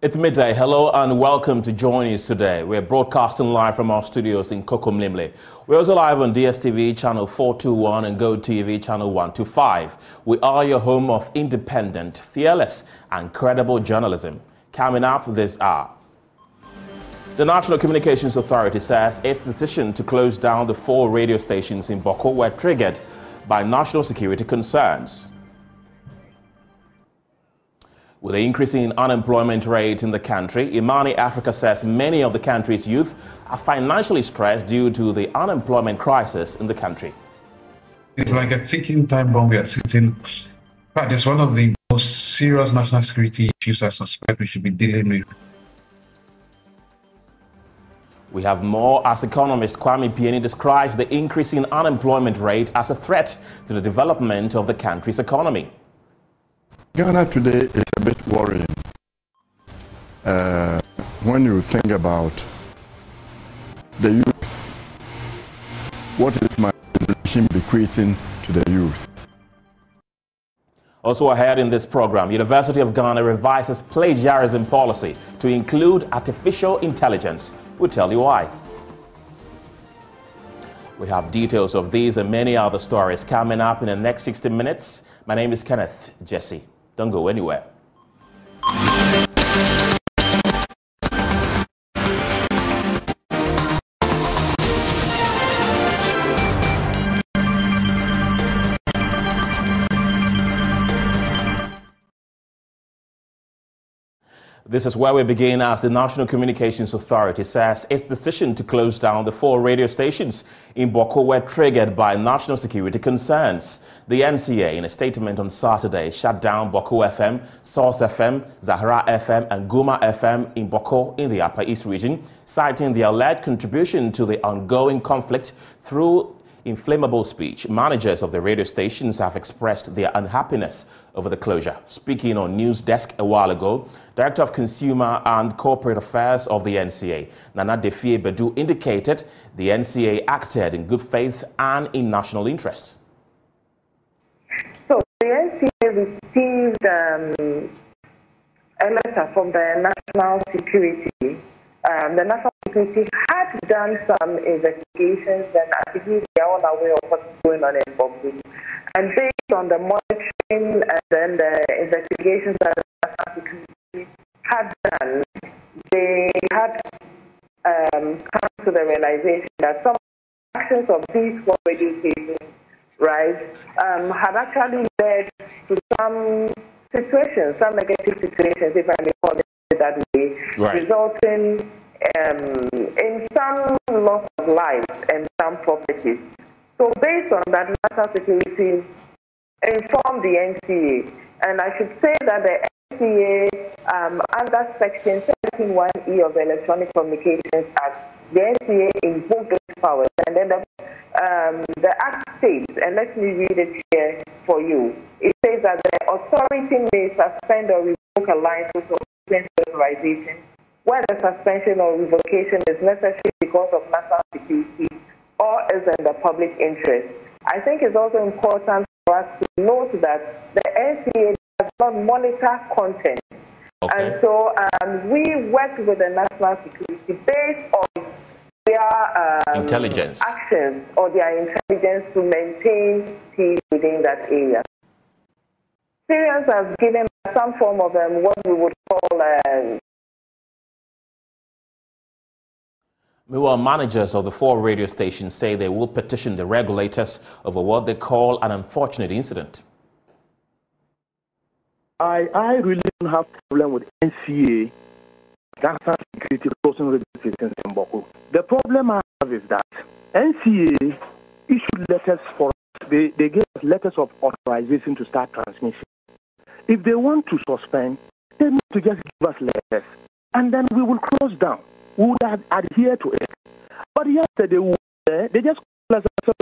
It's midday. Hello and welcome to JoyNews Today. We're broadcasting live from our studios in Kokomlemle. We're also live on DSTV channel 421 and GoTV channel 125. We are your home of independent, fearless, and credible journalism. Coming up this hour. The National Communications Authority says its decision to close down the four radio stations in Bawku were triggered by national security concerns. With the increasing unemployment rate in the country, Imani Africa says many of the country's youth are financially stressed due to the unemployment crisis in the country. It's like a ticking time bomb we are sitting. In fact, it's one of the most serious national security issues I suspect we should be dealing with. We have more as economist Kwame Pianim describes the increasing unemployment rate as a threat to the development of the country's economy. Ghana today is a bit worrying uh, when you think about the youth. What is my generation bequeathing to the youth? Also ahead in this program, University of Ghana revises plagiarism policy to include artificial intelligence. We'll tell you why. We have details of these and many other stories coming up in the next 60 minutes. My name is Kenneth Jesse. Don't go anywhere. This is where we begin as the National Communications Authority says its decision to close down the four radio stations in Bawku were triggered by national security concerns. The NCA, in a statement on Saturday, shut down Boko FM, Source FM, Zahra FM, and Guma FM in Bawku in the Upper East region, citing the alleged contribution to the ongoing conflict through inflammable speech. Managers of the radio stations have expressed their unhappiness over the closure. Speaking on News Desk a while ago, Director of Consumer and Corporate Affairs of the NCA, Nana Defie Bedu, indicated the NCA acted in good faith and in national interest. So the NCA received um, a letter from the National Security um, the National Security had done some investigations, and I believe they are all aware of what's going on in Bawku. And based on the monitoring and then the investigations that the Security had done, they had um, come to the realization that some actions of these four radio stations, right, um, had actually led to some situations, some negative situations, if I may call it that way, right. resulting um, in some loss of life and some properties. So based on that, national security informed the NCA, and I should say that the NCA, um, under Section 171E of the Electronic Communications Act, the NCA invoked those powers, and then the, um, the Act states, and let me read it here for you. It says that the authority may suspend or revoke a license or authorization where the suspension or revocation is necessary because of national security or is in the public interest. I think it's also important for us to note that the NCA does not monitor content. Okay. And so um, we work with the national security based on their um, intelligence actions or their intelligence to maintain peace within that area. Experience has given some form of um, what we would call um, Meanwhile, managers of the four radio stations say they will petition the regulators over what they call an unfortunate incident. I, I really don't have problem with NCA, security closing radio stations in Bawku. The problem I have is that NCA issued letters for us. They, they gave us letters of authorization to start transmission. If they want to suspend, they need to just give us letters, and then we will close down. Would adhere to it. But yesterday, we there, they just called us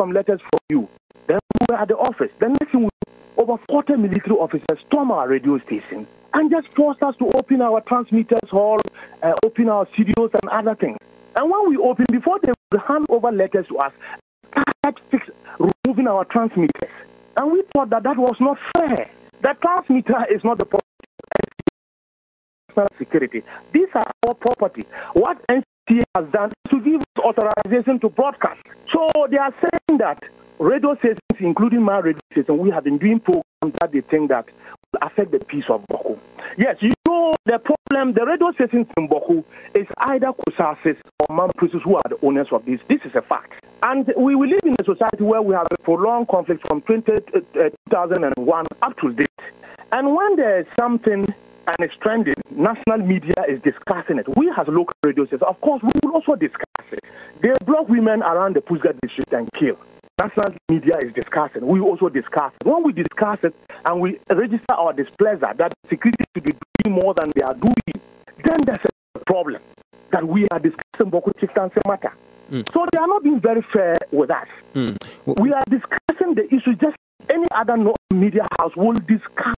some letters from you. Then we were at the office. Then next thing, over 40 military officers storm our radio station and just forced us to open our transmitters hall, uh, open our studios and other things. And when we open, before they would hand over letters to us, start fix, removing our transmitters. And we thought that that was not fair. The transmitter is not the problem. Security. These are our property. What NCA has done is to give us authorization to broadcast. So they are saying that radio stations, including my radio station, we have been doing programs that they think that will affect the peace of Bawku. Yes, you know the problem, the radio stations in Bawku is either Kusasis or Mamprusis who are the owners of this. This is a fact. And we, we live in a society where we have a prolonged conflict from 20, uh, 2001 up to date. And when there is something and it's trending, national media is discussing it. We as local radio stations, of course, we will also discuss it. They block women around the Pusiga district and kill national media is discussing. We also discuss it. When we discuss it and we register our displeasure that security should be doing more than they are doing, then there's a problem that we are discussing Bawku Chieftaincy matter. Mm. So they are not being very fair with us. Mm. we are discussing the issue just any other media house will discuss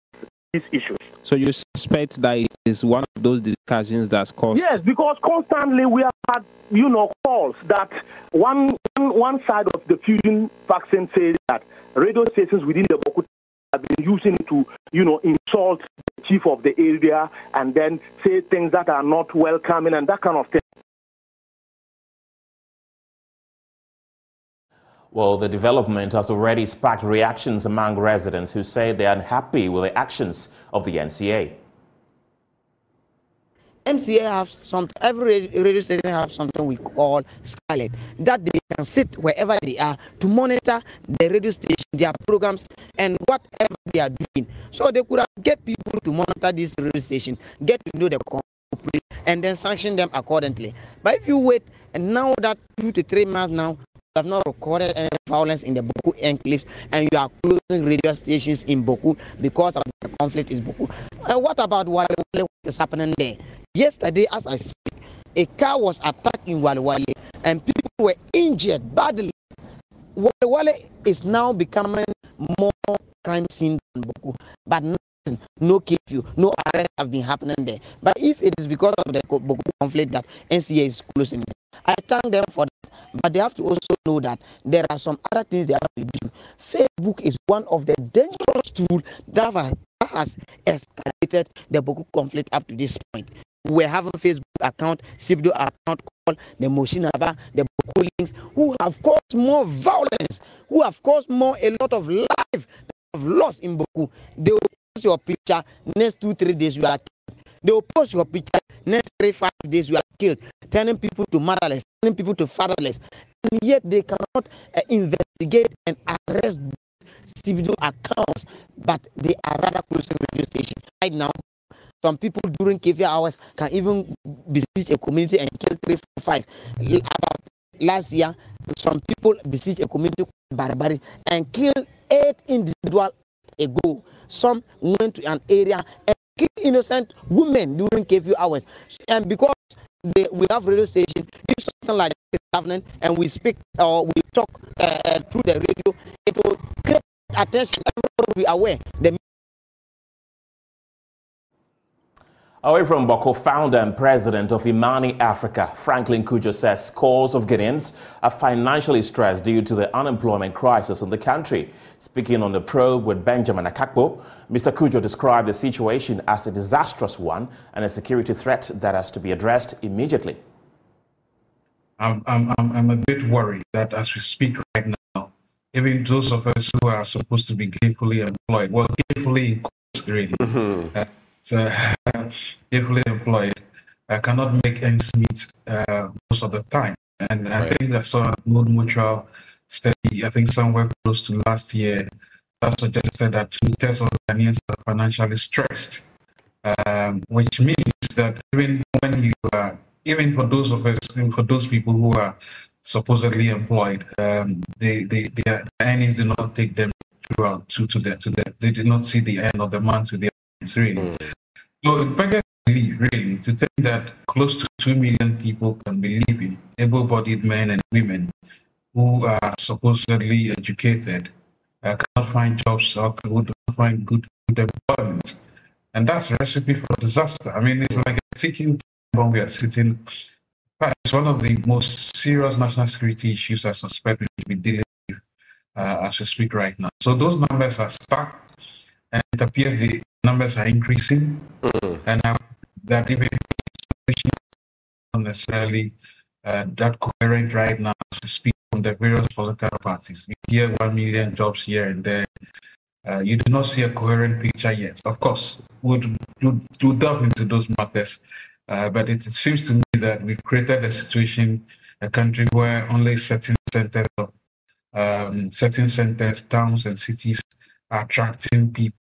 these issues. So you suspect that it is one of those discussions that's caused? Yes, because constantly we have had, you know, calls that one one, one side of the fusion vaccine says that radio stations within the Bawku have been using to, you know, insult the chief of the area and then say things that are not welcoming and that kind of thing. Well, the development has already sparked reactions among residents who say they are unhappy with the actions of the NCA. NCA have something, every radio station have something we call Scarlet, that they can sit wherever they are to monitor the radio station, their programs, and whatever they are doing. So they could get people to monitor this radio station, get to know the company, and then sanction them accordingly. But if you wait, and now that two to three months now, have not recorded any violence in the Bawku enclaves and you are closing radio stations in Bawku because of the conflict in Bawku. And what about Wale Wale? What is happening there? Yesterday, as I speak, a car was attacked in Wale Wale and people were injured badly. Wale Wale is now becoming more crime scene than Bawku, but nothing, no curfew, no arrests have been happening there. But if it is because of the Bawku conflict that NCA is closing, I thank them for that. But they have to also know that there are some other things they have to do. Facebook is one of the dangerous tools that has escalated the Bawku conflict up to this point. We have a Facebook account, Sibdo account called the Moshinaba, the Bawku links, who have caused more violence, who have caused more a lot of life of loss in Bawku. They will post your picture next two, three days you are they will post your picture next three, five days are killed, turning people to motherless, turning people to fatherless. And yet they cannot uh, investigate and arrest CBD accounts, but they are rather closing radio station. Right now, some people during KV hours can even visit a community and kill three, four, five. About last year, some people visit a community Barbary and kill eight individuals ago. Some went to an area and killed innocent women during curfew hours. And because they, we have radio station, if something like that is happening and we speak or we talk uh, uh, through the radio, it will create attention. Everybody will be aware. The Away from Bawku, founder and president of Imani Africa, Franklin Cudjoe says scores of Guineans are financially stressed due to the unemployment crisis in the country. Speaking on the probe with Benjamin Akakpo, Mr. Cudjoe described the situation as a disastrous one and a security threat that has to be addressed immediately. I'm, I'm, I'm a bit worried that as we speak right now, even those of us who are supposed to be gainfully employed, well, gainfully really, mm-hmm. uh, so, gainfully employed uh, cannot make ends meet uh, most of the time. And I think that's a Old Mutual study, I think somewhere close to last year, that suggested that two thirds of Ghanaians are financially stressed, um, which means that even when you are, even for those of us, for those people who are supposedly employed, um, they, they, their earnings do not take them throughout to, to the, to the, they do not see the end of the month with their really. Mm. So it beggars belief, really, to think that close to 2 million people can be living, able bodied men and women who are supposedly educated, uh, cannot find jobs or would not find good, good employment. And that's a recipe for disaster. I mean, it's like a ticking bomb we are sitting. It's one of the most serious national security issues I suspect we should be dealing with uh, as we speak right now. So those numbers are stuck, and it appears the numbers are increasing. Mm. And I that even not necessarily uh, that coherent right now to speak from the various political parties. You hear one million jobs here and there. Uh, you do not see a coherent picture yet. Of course, we'll, we'll, we'll delve into those matters. Uh, but it, it, seems to me that we've created a situation, a country where only certain centers, um, certain centers, towns, and cities are attracting people.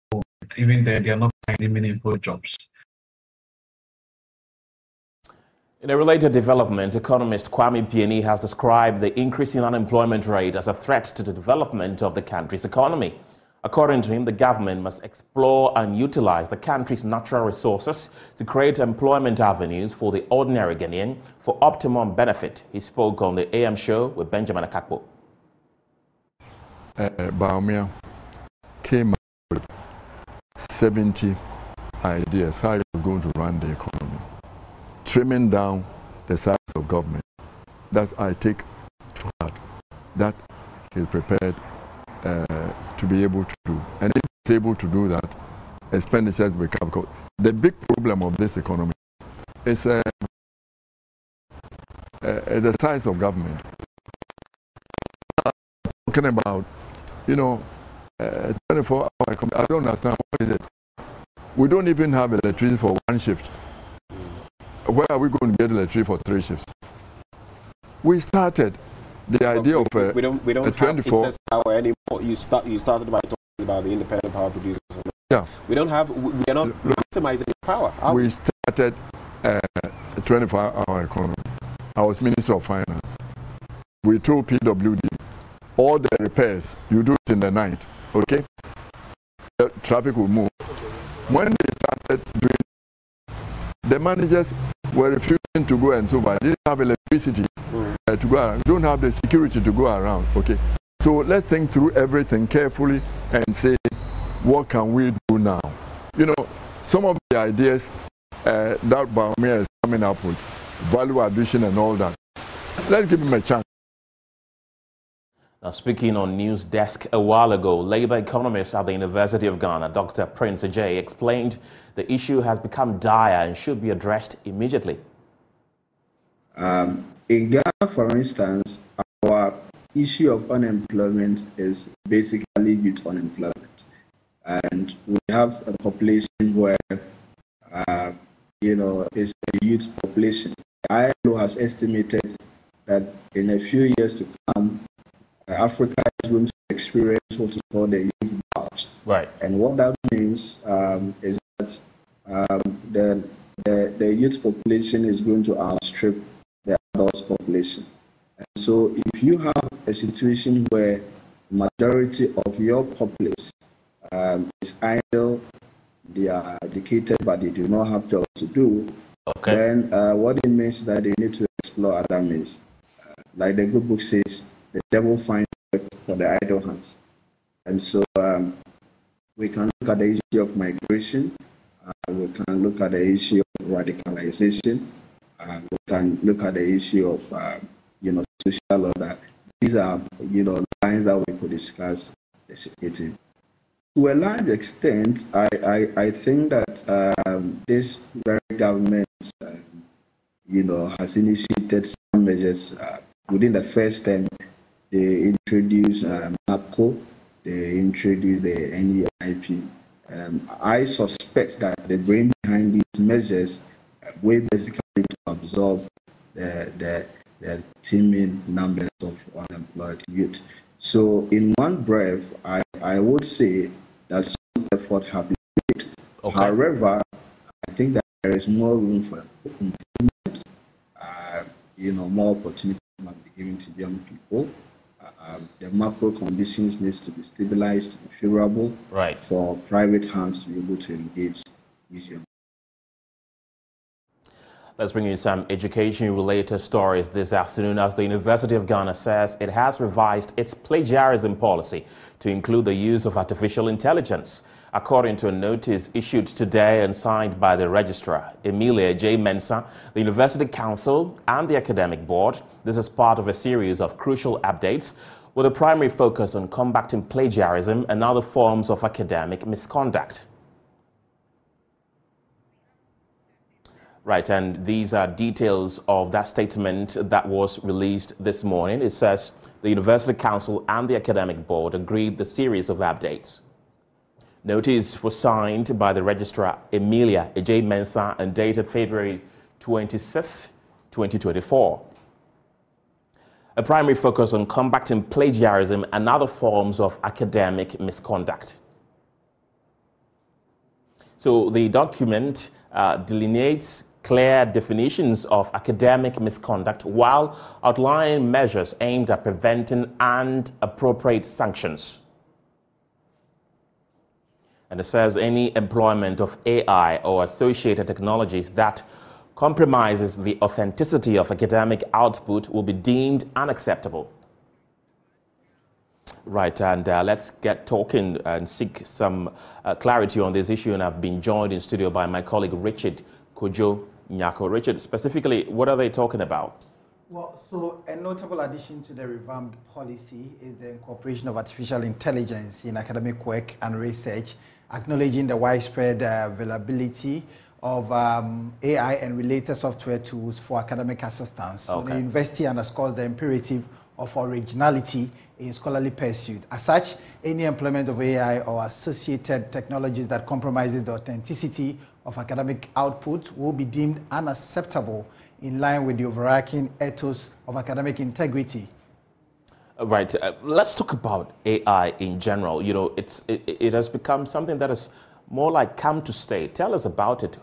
Even then, they are not finding meaningful jobs. In a related development, economist Kwame Pianim has described the increasing unemployment rate as a threat to the development of the country's economy. According to him, the government must explore and utilize the country's natural resources to create employment avenues for the ordinary Ghanaian for optimum benefit. He spoke on the AM show with Benjamin Akakpo. Uh, Bawumia came up with 70 ideas how he was going to run the economy trimming down the size of government. That's I take to heart. That he's prepared uh, to be able to do. And if he's able to do that, expenditures become. Because the big problem of this economy is uh, uh, the size of government. Talking about, you know, uh, 24 hour. I don't understand is it. We don't even have electricity for one shift where are we going to get electricity for three shifts? We started the idea of a, we don't we don't have 24 excess power anymore. You start you started by talking about the independent power producers. Yeah, we don't have we are not maximizing power. we, we started uh, a 24-hour economy. I was Minister of Finance. We told PWD all the repairs you do it in the night. Okay, traffic will move. When they started doing the managers were refusing to go and so on. didn't have electricity mm. uh, to go around. don't have the security to go around. Okay. So let's think through everything carefully and say, what can we do now? You know, some of the ideas uh, that Bawumia is coming up with, value addition and all that, let's give him a chance. Now, speaking on News Desk a while ago, Labour economist at the University of Ghana, Dr. Prince J, explained the issue has become dire and should be addressed immediately. Um, in Ghana, for instance, our issue of unemployment is basically youth unemployment. And we have a population where, uh, you know, it's a youth population. ILO has estimated that in a few years to come, Africa is going to experience what is called the youth drought. Right. And what that means um, is that um, the, the, the youth population is going to outstrip the adult population. And so if you have a situation where majority of your populace um, is idle, they are educated but they do not have jobs to do, okay. then uh, what it means is that they need to explore other means. Uh, like the good book says, the devil finds work for the idle hands. And so um, we can look at the issue of migration, uh, we can look at the issue of radicalization, uh, we can look at the issue of, uh, you know, social order. These are, you know, lines that we could discuss security. To a large extent, I, I, I think that um, this very government, um, you know, has initiated some measures uh, within the first term they introduced um, they introduced the NEIP. Um, I suspect that the brain behind these measures uh, were basically to absorb the, the, the teeming numbers of unemployed youth. So, in one breath, I, I would say that some effort has been made. Okay. However, I think that there is more room for improvement. Uh, you know, more opportunities must be given to young people um, the macro conditions needs to be stabilized and favorable right. for private hands to be able to engage you. Let's bring you some education-related stories this afternoon as the University of Ghana says it has revised its plagiarism policy to include the use of artificial intelligence. According to a notice issued today and signed by the registrar, Emilia J. Mensah, the University Council, and the Academic Board, this is part of a series of crucial updates with a primary focus on combating plagiarism and other forms of academic misconduct. Right, and these are details of that statement that was released this morning. It says the University Council and the Academic Board agreed the series of updates. Notice was signed by the Registrar Emilia J. Mensah and dated February 26, 2024. A primary focus on combating plagiarism and other forms of academic misconduct. So the document uh, delineates clear definitions of academic misconduct while outlining measures aimed at preventing and appropriate sanctions. And it says any employment of AI or associated technologies that compromises the authenticity of academic output will be deemed unacceptable. Right, and uh, let's get talking and seek some uh, clarity on this issue. And I've been joined in studio by my colleague Richard Kojo Nyako. Richard, specifically, what are they talking about? Well, so a notable addition to the revamped policy is the incorporation of artificial intelligence in academic work and research, acknowledging the widespread uh, availability of um, AI and related software tools for academic assistance. So the university underscores the imperative of originality in scholarly pursuit. As such, any employment of AI or associated technologies that compromises the authenticity of academic output will be deemed unacceptable in line with the overarching ethos of academic integrity. Right. Uh, let's talk about AI in general. You know, it's, it, it has become something that is more like come to stay. Tell us about it.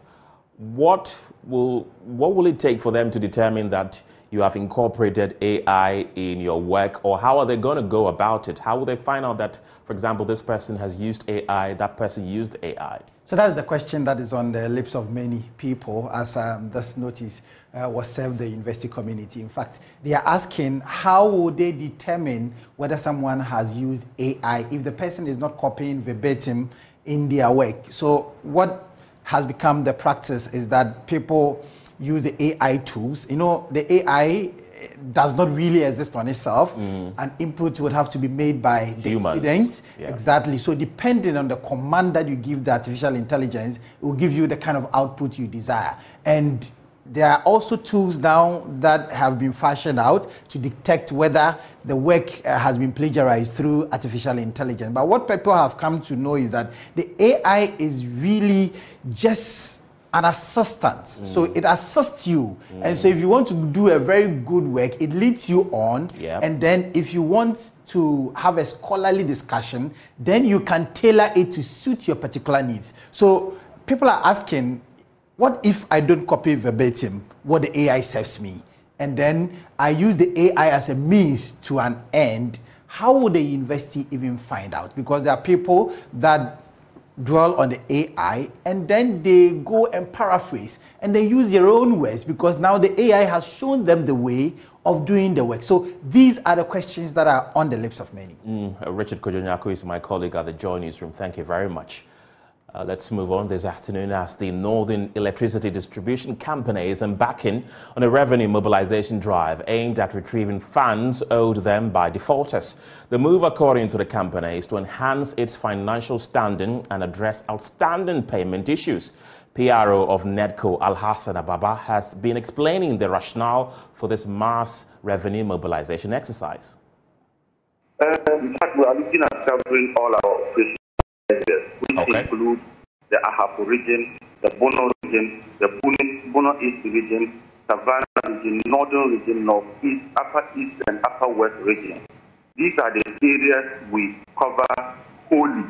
What will, what will it take for them to determine that you have incorporated AI in your work, or how are they going to go about it? How will they find out that, for example, this person has used AI, that person used AI? So that's the question that is on the lips of many people as um, this notice uh, was served the university community. In fact, they are asking how would they determine whether someone has used AI if the person is not copying verbatim in their work. So what has become the practice is that people use the AI tools. You know, the AI does not really exist on itself. Mm. An input would have to be made by the Humans. students. Yeah. Exactly. So depending on the command that you give the artificial intelligence, it will give you the kind of output you desire. And there are also tools now that have been fashioned out to detect whether the work uh, has been plagiarized through artificial intelligence. But what people have come to know is that the AI is really just an assistant. Mm. So it assists you. Mm. And so if you want to do a very good work, it leads you on. Yep. And then if you want to have a scholarly discussion, then you can tailor it to suit your particular needs. So people are asking, what if I don't copy verbatim what the AI says me? And then I use the AI as a means to an end. How would the university even find out? Because there are people that dwell on the AI and then they go and paraphrase and they use their own words because now the AI has shown them the way of doing the work. So these are the questions that are on the lips of many. Mm, Richard Kojo Nyako is my colleague at the Joy Newsroom. Thank you very much. Uh, let's move on this afternoon as the Northern Electricity Distribution Company is embarking on a revenue mobilization drive aimed at retrieving funds owed them by defaulters. The move, according to the company, is to enhance its financial standing and address outstanding payment issues. PRO of NEDCO, Al Hassan Ababa, has been explaining the rationale for this mass revenue mobilization exercise. Uh, in fact, we are looking at covering all our okay. include the Ahafo region, the Bono region, the Bono East region, Savannah region, Northern region, Northeast, Upper East, and Upper West region. These are the areas we cover wholly.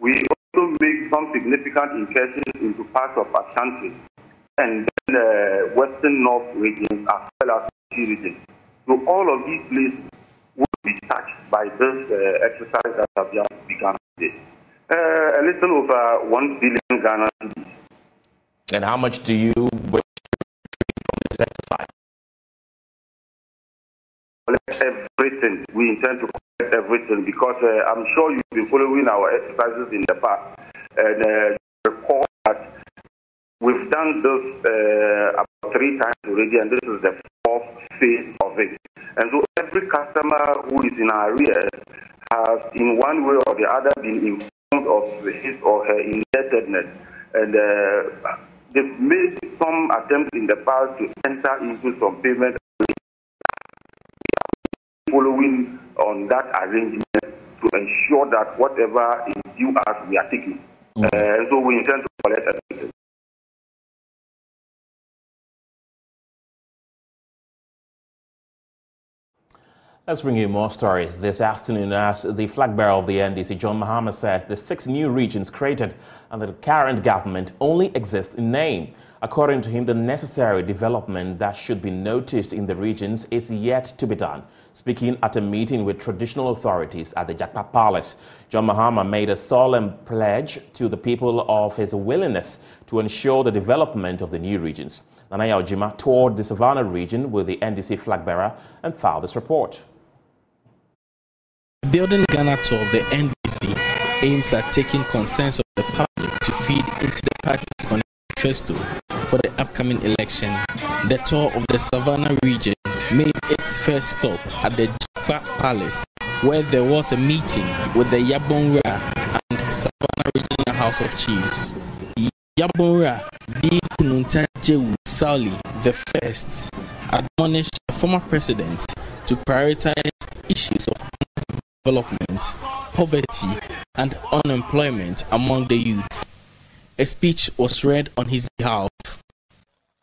We also make some significant incursions into parts of Ashanti and then the Western North regions as well as the region. So all of these places will be touched by this uh, exercise that have just begun today. Uh, a little over 1 billion Ghana And how much do you wish from this exercise? Everything. We intend to collect everything because uh, I'm sure you've been following our exercises in the past. And uh, recall that we've done this uh, about three times already, and this is the fourth phase of it. And so every customer who is in our arrears has, in one way or the other, been of his or her indebtedness. And uh, they've made some attempts in the past to enter into some payment following on that arrangement to ensure that whatever is due us, we are taking. Mm-hmm. Uh, so we intend to collect everything. Let's bring you more stories this afternoon as the flag bearer of the NDC, John Mahama, says the six new regions created under the current government only exist in name. According to him, the necessary development that should be noticed in the regions is yet to be done. Speaking at a meeting with traditional authorities at the Jakpa Palace, John Mahama made a solemn pledge to the people of his willingness to ensure the development of the new regions. Nanaya Ojima toured the Savannah region with the NDC flag bearer and filed this report. Building Ghana tour of the NDC aims at taking concerns of the public to feed into the party's manifesto for the upcoming election. The tour of the Savannah region made its first stop at the Jakpa Palace, where there was a meeting with the Yagbonwura and Savannah Regional House of Chiefs. Yagbonwura B. Kununta Jewu the first admonished the former president to prioritize issues of development, poverty, and unemployment among the youth. A speech was read on his behalf.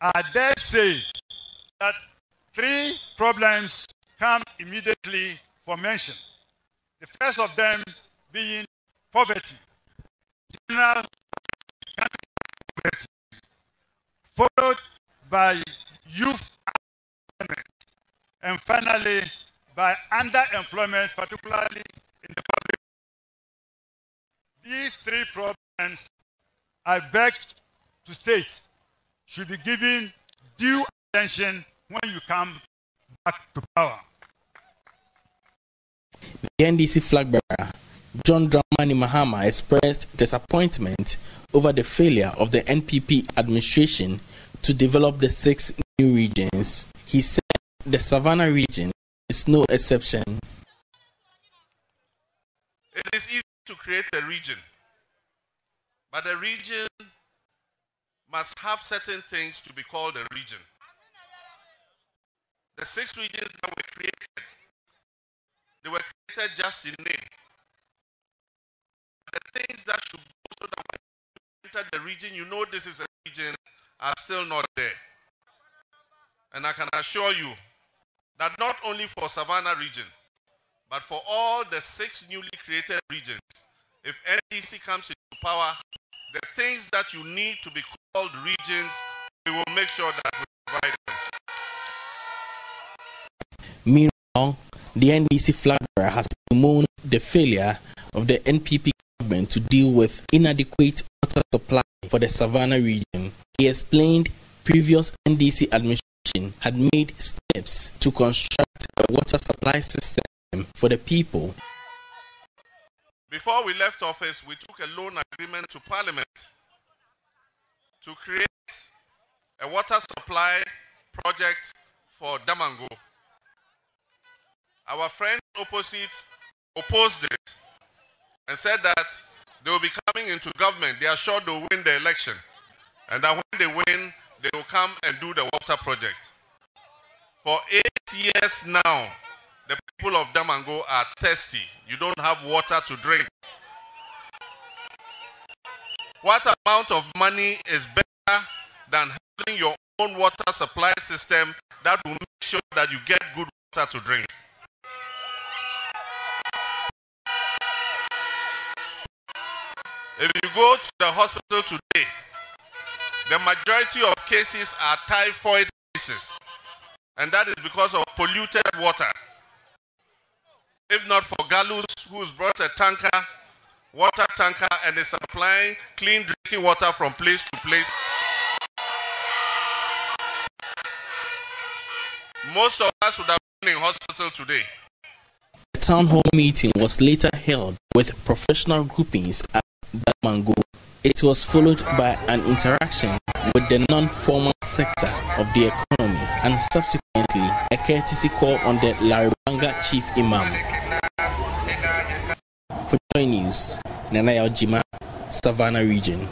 I dare say that three problems come immediately for mention. The first of them being poverty, general poverty, followed by youth and finally by underemployment, particularly in the public. These three problems, I beg to state, should be given due attention when you come back to power. The NDC flag bearer, John Dramani Mahama, expressed disappointment over the failure of the NPP administration to develop the six new regions. He said the Savannah region is no exception. It is easy to create a region, but a region must have certain things to be called a region. The six regions that were created, they were created just in name. The things that should go so that when you enter the region, you know this is a region, are still not there. And I can assure you that not only for Savannah region, but for all the six newly created regions, if NDC comes into power, the things that you need to be called regions, we will make sure that we provide them. Meanwhile, the NDC flag bearer has bemoaned the failure of the NPP government to deal with inadequate water supply for the Savannah region. He explained previous NDC administration had made steps to construct a water supply system for the people. Before we left office, we took a loan agreement to Parliament to create a water supply project for Damongo. Our friends opposite opposed it and said that they will be coming into government. They are sure they'll win the election. And that when they win, they will come and do the water project. For eight years now, the people of Damongo are thirsty. You don't have water to drink. What amount of money is better than having your own water supply system that will make sure that you get good water to drink? If you go to the hospital today, the majority of cases are typhoid cases. And that is because of polluted water. If not for Galus, who's brought a tanker, water tanker, and is supplying clean drinking water from place to place, most of us would have been in hospital today. The town hall meeting was later held with professional groupings at Damongo it was followed by an interaction with the non-formal sector of the economy and subsequently a courtesy call on the Larabanga chief imam. For Joy News, Nanaya Ojima, Savannah region.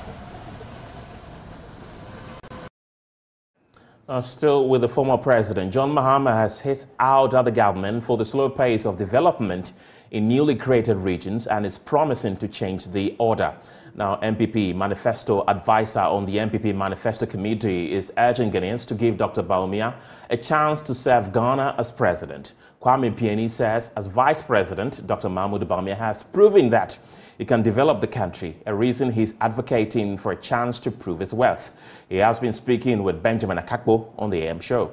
Uh, still with the former president, John Mahama has hit out at the government for the slow pace of development in newly created regions and is promising to change the order. Now, NPP manifesto advisor on the NPP manifesto committee is urging Ghanaians to give Dr. Bawumia a chance to serve Ghana as president. Kwame Pianim says, as vice president, Dr. Mahamudu Bawumia has proven that he can develop the country, a reason he's advocating for a chance to prove his wealth. He has been speaking with Benjamin Akakpo on the AM show.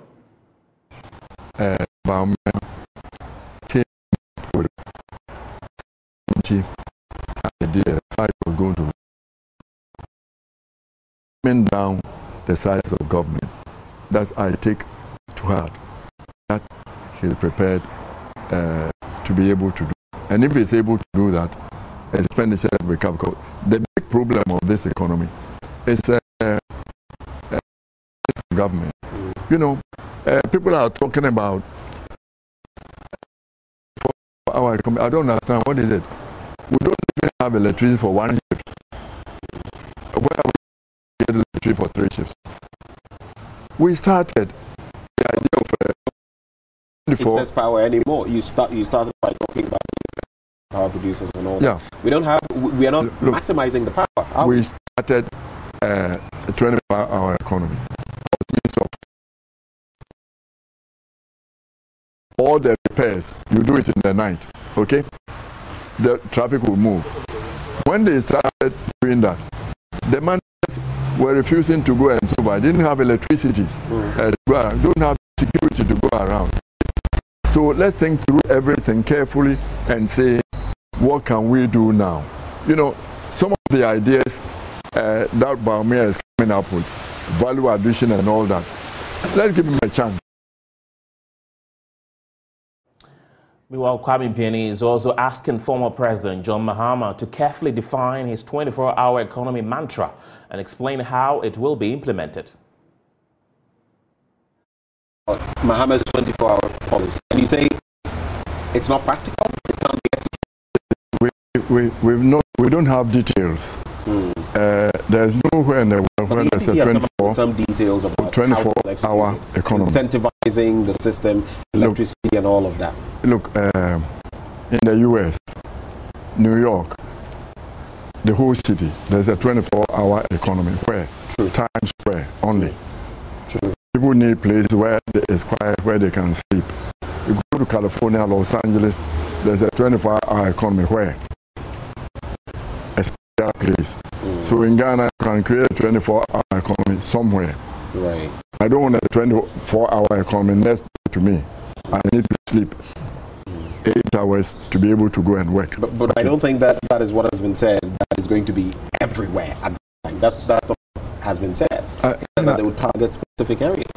Uh, came idea I was going to bring down the size of government. That's I take to heart. That he's prepared uh, to be able to do. And if he's able to do that, expenditure will come. The big problem of this economy is uh, uh, government. You know, uh, people are talking about our I don't understand what is it. We don't even have electricity for one shift. Where are we get electricity for three shifts? We started the idea of uh, excess power anymore. You start you started by talking about power producers and all yeah. that. We don't have, we are not Look, maximizing the power. We, we started uh, 24 hour economy. All the repairs, you do it in the night, okay? The traffic will move. When they started doing that, the managers were refusing to go and so I didn't have electricity, mm. uh, don't have security to go around. So let's think through everything carefully and say what can we do now? You know, some of the ideas uh, that Bawumia is coming up with, value addition and all that, let's give him a chance. Meanwhile, Kwame Pianim is also asking former President John Mahama to carefully define his 24-hour economy mantra and explain how it will be implemented. Mahama's 24-hour policy, and you say it's not practical, it can't be we, we, not, we don't have details. Mm. Uh, there's nowhere in the world where there's a 24, some details about 24 hour economy. Incentivizing the system, electricity, look, and all of that. Look, uh, in the US, New York, the whole city, there's a 24 hour economy where True. Times Square only. True. People need places where it is quiet, where they can sleep. You go to California, Los Angeles, there's a 24 hour economy where that place. Mm. So in Ghana, you can create a 24 hour economy somewhere. Right. I don't want a 24 hour economy next to me. I need to sleep. Eight hours to be able to go and work. But, but okay. I don't think that that is what has been said. That is going to be everywhere at the time. That's, that's what has been said. I, that they would target specific areas.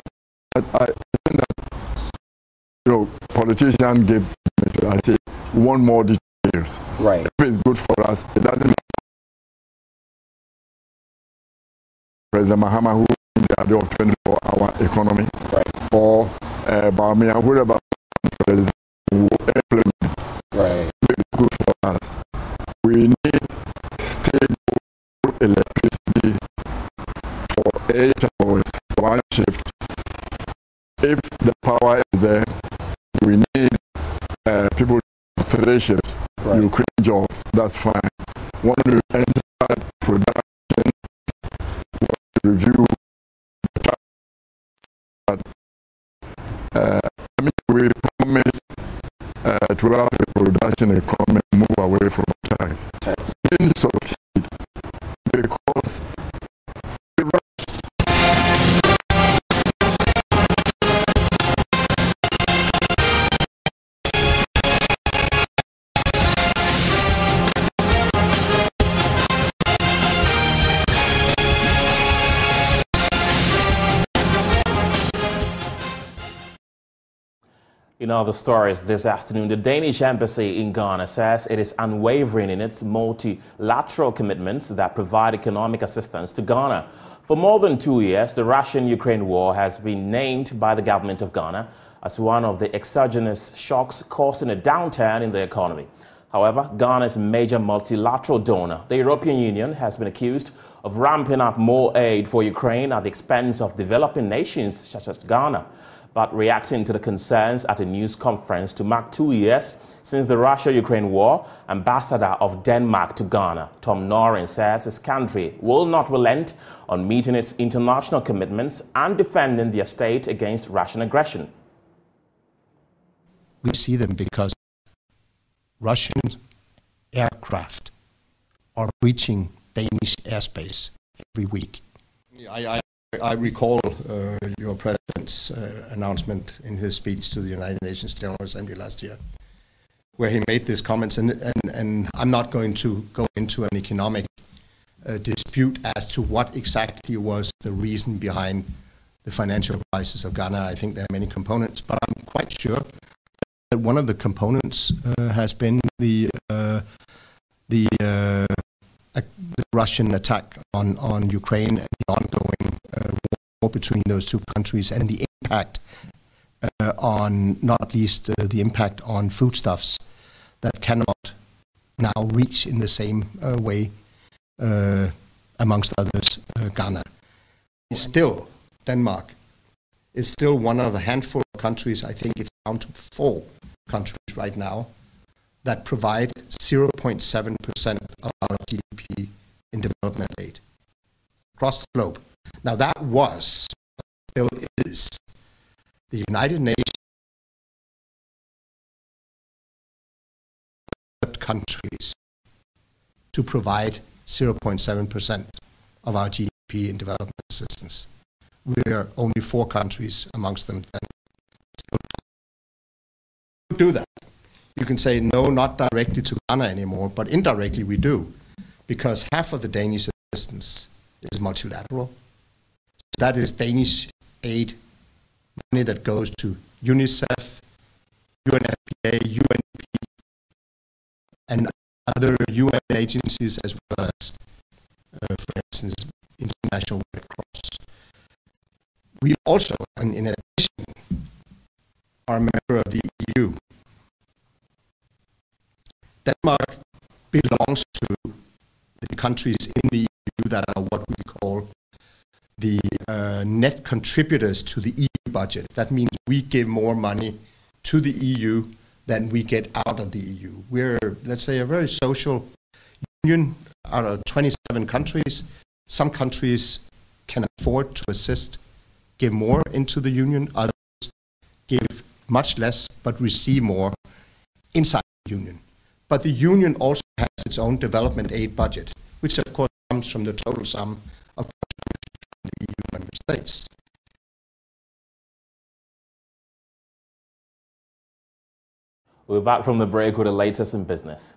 I, I think that, you know, politicians give, I say, one more details. Right. If it's good for us, it doesn't President Mahama who the idea of 24 hour economy right. or uh, Bawumia, whoever us. We need stable electricity for eight hours, one shift. If the power is there, we need uh, people three shifts. Right. You create jobs, that's fine. When you start production, review uh, we promise uh, to have a production economy away from tax. tax. In other stories this afternoon, the Danish embassy in Ghana says it is unwavering in its multilateral commitments that provide economic assistance to Ghana. For more than two years, the Russian-Ukraine war has been named by the government of Ghana as one of the exogenous shocks causing a downturn in the economy. However, Ghana's major multilateral donor, the European Union, has been accused of ramping up more aid for Ukraine at the expense of developing nations such as Ghana. But reacting to the concerns at a news conference to mark two years since the Russia-Ukraine war, Ambassador of Denmark to Ghana, Tom Nørring, says his country will not relent on meeting its international commitments and defending their state against Russian aggression. We see them because Russian aircraft are reaching Danish airspace every week. I, I, I recall uh, your president's uh, announcement in his speech to the United Nations General Assembly last year where he made these comments, and, and, and I'm not going to go into an economic uh, dispute as to what exactly was the reason behind the financial crisis of Ghana. I think there are many components, but I'm quite sure that one of the components uh, has been the uh, the, uh, the, Russian attack on, on Ukraine and the ongoing between those two countries and the impact uh, on not least uh, the impact on foodstuffs that cannot now reach in the same uh, way, uh, amongst others, uh, Ghana. Still, Denmark is still one of a handful of countries, I think it's down to four countries right now, that provide 0.7% of our GDP in development aid across the globe. Now, that was, still is, the United Nations countries to provide 0.7% of our GDP in development assistance. We are only four countries amongst them that do that. You can say no, not directly to Ghana anymore, but indirectly we do, because half of the Danish assistance is multilateral. That is Danish aid money that goes to UNICEF, UNFPA, UNDP, and other UN agencies as well as, uh, for instance, International Red Cross. We also, and in addition, are a member of the EU. Denmark belongs to the countries in the EU that are what we call the uh, net contributors to the EU budget. That means we give more money to the EU than we get out of the EU. We're, let's say, a very social union out of 27 countries. Some countries can afford to assist, give more into the union, others give much less but receive more inside the union. But the union also has its own development aid budget, which of course comes from the total sum of the EU member states. We're back from the break with the latest in business.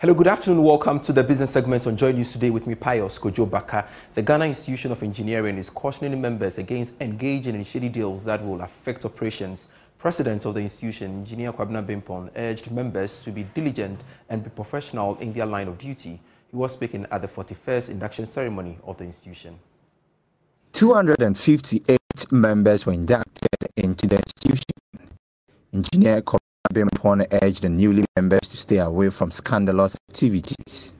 Hello, good afternoon. Welcome to the business segment on JoyNews Today with me, Pius Kojo Baka. The Ghana Institution of Engineering is cautioning members against engaging in shady deals that will affect operations. President of the institution, Engineer Kwabena Bimpon, urged members to be diligent and be professional in their line of duty. He was speaking at the 41st induction ceremony of the institution. 258 members were inducted into the institution. Engineer Kwabena Bimpon urged the newly members to stay away from scandalous activities.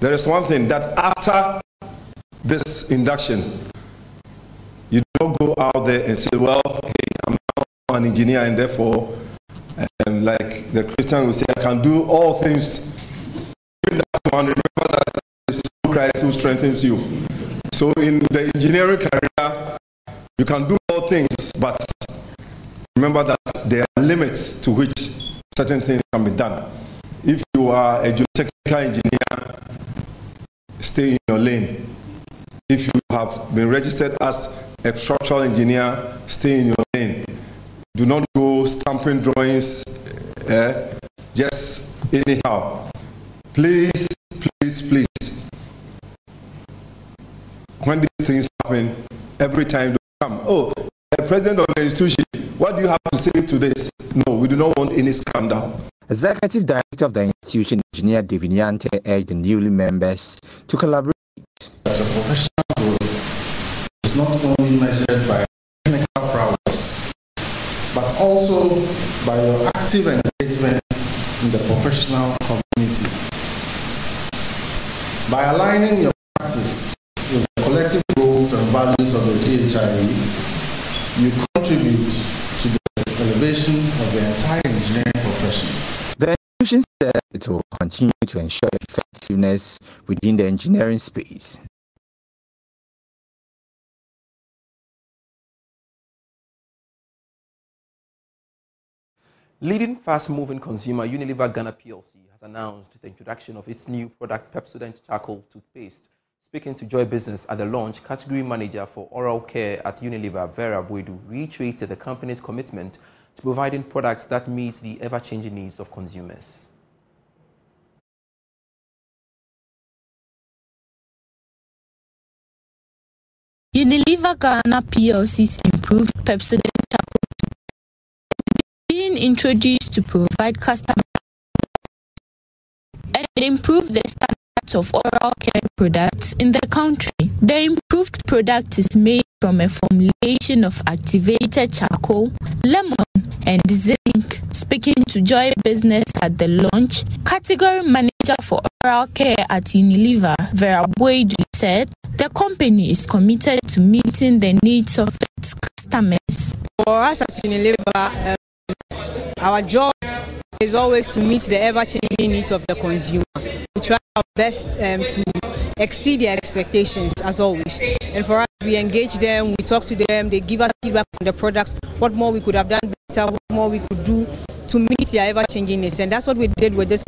There is one thing that after this induction, you don't go out there and say, well, hey, I'm now an engineer and therefore, um, like the Christian will say, I can do all things. Remember that it's Christ who strengthens you. So in the engineering career, you can do all things, but remember that there are limits to which certain things can be done. If you are a geotechnical engineer, stay in your lane. If you have been registered as a structural engineer, stay in your lane. Do not go stamping drawings uh, just anyhow. Please, please, please when these things happen, every time they come, oh, the president of the institution, what do you have to say to this? No, we do not want any scandal. Executive Director of the institution, Engineer Diviniante, urged the newly members to collaborate. That a professional by your active engagement in the professional community. By aligning your practice with the collective goals and values of the GhIE, you contribute to the elevation of the entire engineering profession. The institution said it will continue to ensure effectiveness within the engineering space. Leading fast-moving consumer Unilever Ghana PLC has announced the introduction of its new product Pepsodent Charcoal Toothpaste. Speaking to Joy Business at the launch, category manager for oral care at Unilever, Vera Boidu, reiterated the company's commitment to providing products that meet the ever-changing needs of consumers. Unilever Ghana PLC's improved Pepsodent being introduced to provide customers and improve the standards of oral care products in the country. The improved product is made from a formulation of activated charcoal, lemon, and zinc. Speaking to Joy Business at the launch, category manager for oral care at Unilever, Vera Boyd, said the company is committed to meeting the needs of its customers. For us at Unilever, um, our job is always to meet the ever-changing needs of the consumer. We try our best um, to exceed their expectations as always. And for us, we engage them, we talk to them, they give us feedback on the products, what more we could have done better, what more we could do to meet their ever-changing needs. And that's what we did with this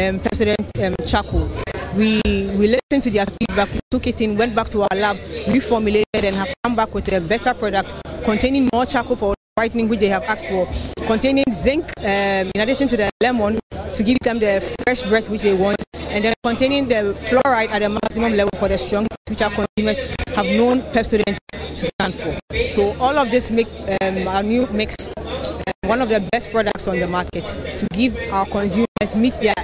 um, Pepsodent um, charcoal. We, we listened to their feedback, we took it in, went back to our labs, reformulated and have come back with a better product containing more charcoal for whitening which they have asked for, containing zinc um, in addition to the lemon to give them the fresh breath which they want, and then containing the fluoride at the maximum level for the strong which our consumers have known Pepsodent to stand for. So all of this make um, our new mix uh, one of the best products on the market to give our consumers meet their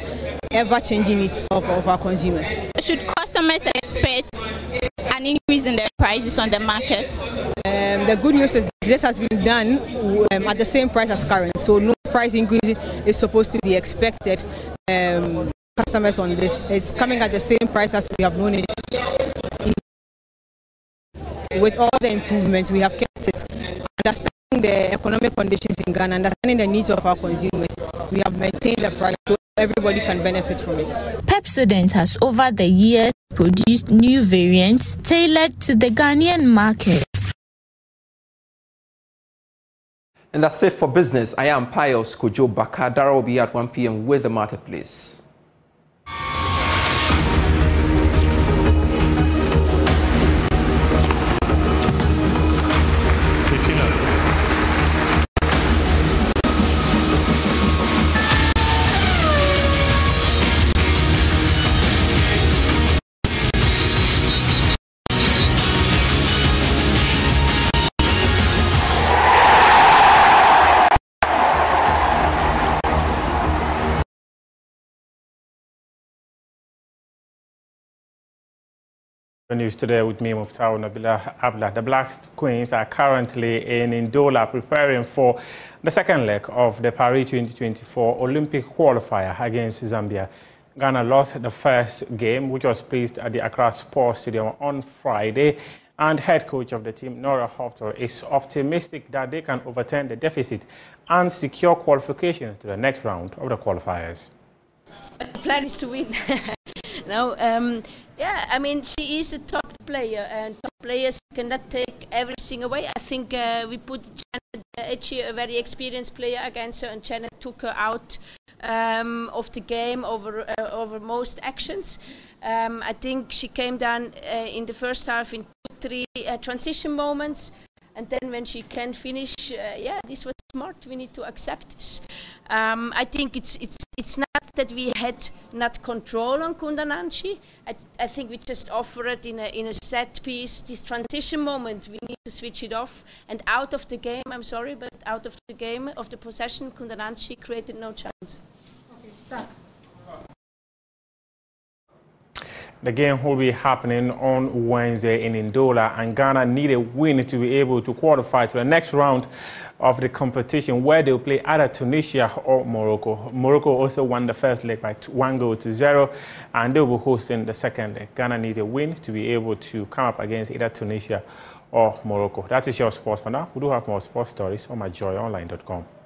ever-changing needs of, of our consumers. Should customers expect an increase in the prices on the market? Um, the good news is this has been done um, at the same price as current, so no price increase is supposed to be expected. Um, customers on this, it's coming at the same price as we have known it. With all the improvements, we have kept it. Understanding the economic conditions in Ghana, understanding the needs of our consumers, we have maintained the price so everybody can benefit from it. Pepsodent has over the years produced new variants tailored to the Ghanaian market. And that's it for business. I am Pius Kojo Baka. Dara will be at 1 p.m. with the marketplace. News today with me, Muftaw Nabila Abla. The Black Queens are currently in Ndola preparing for the second leg of the Paris 2024 Olympic qualifier against Zambia. Ghana lost the first game, which was played at the Accra Sports Stadium on Friday. And head coach of the team, Nora Häuptle, is optimistic that they can overturn the deficit and secure qualification to the next round of the qualifiers. The plan is to win. no, um, yeah, I mean, she is a top player, and top players cannot take everything away. I think uh, we put Janet a very experienced player, against her, and Janet took her out um, of the game over uh, over most actions. Um, I think she came down uh, in the first half in two, three uh, transition moments. And then when she can finish, uh, yeah, this was smart. We need to accept this. Um, I think it's it's it's not that we had not control on Kundananji. I, I think we just offer it in a in a set piece. This transition moment, we need to switch it off and out of the game. I'm sorry, but out of the game of the possession, Kundananji created no chance. Okay, The game will be happening on Wednesday in Ndola, and Ghana need a win to be able to qualify to the next round of the competition where they'll play either Tunisia or Morocco. Morocco also won the first leg by one goal to zero, and they'll be hosting the second leg. Ghana need a win to be able to come up against either Tunisia or Morocco. That is your sports for now. We do have more sports stories on myjoyonline.com.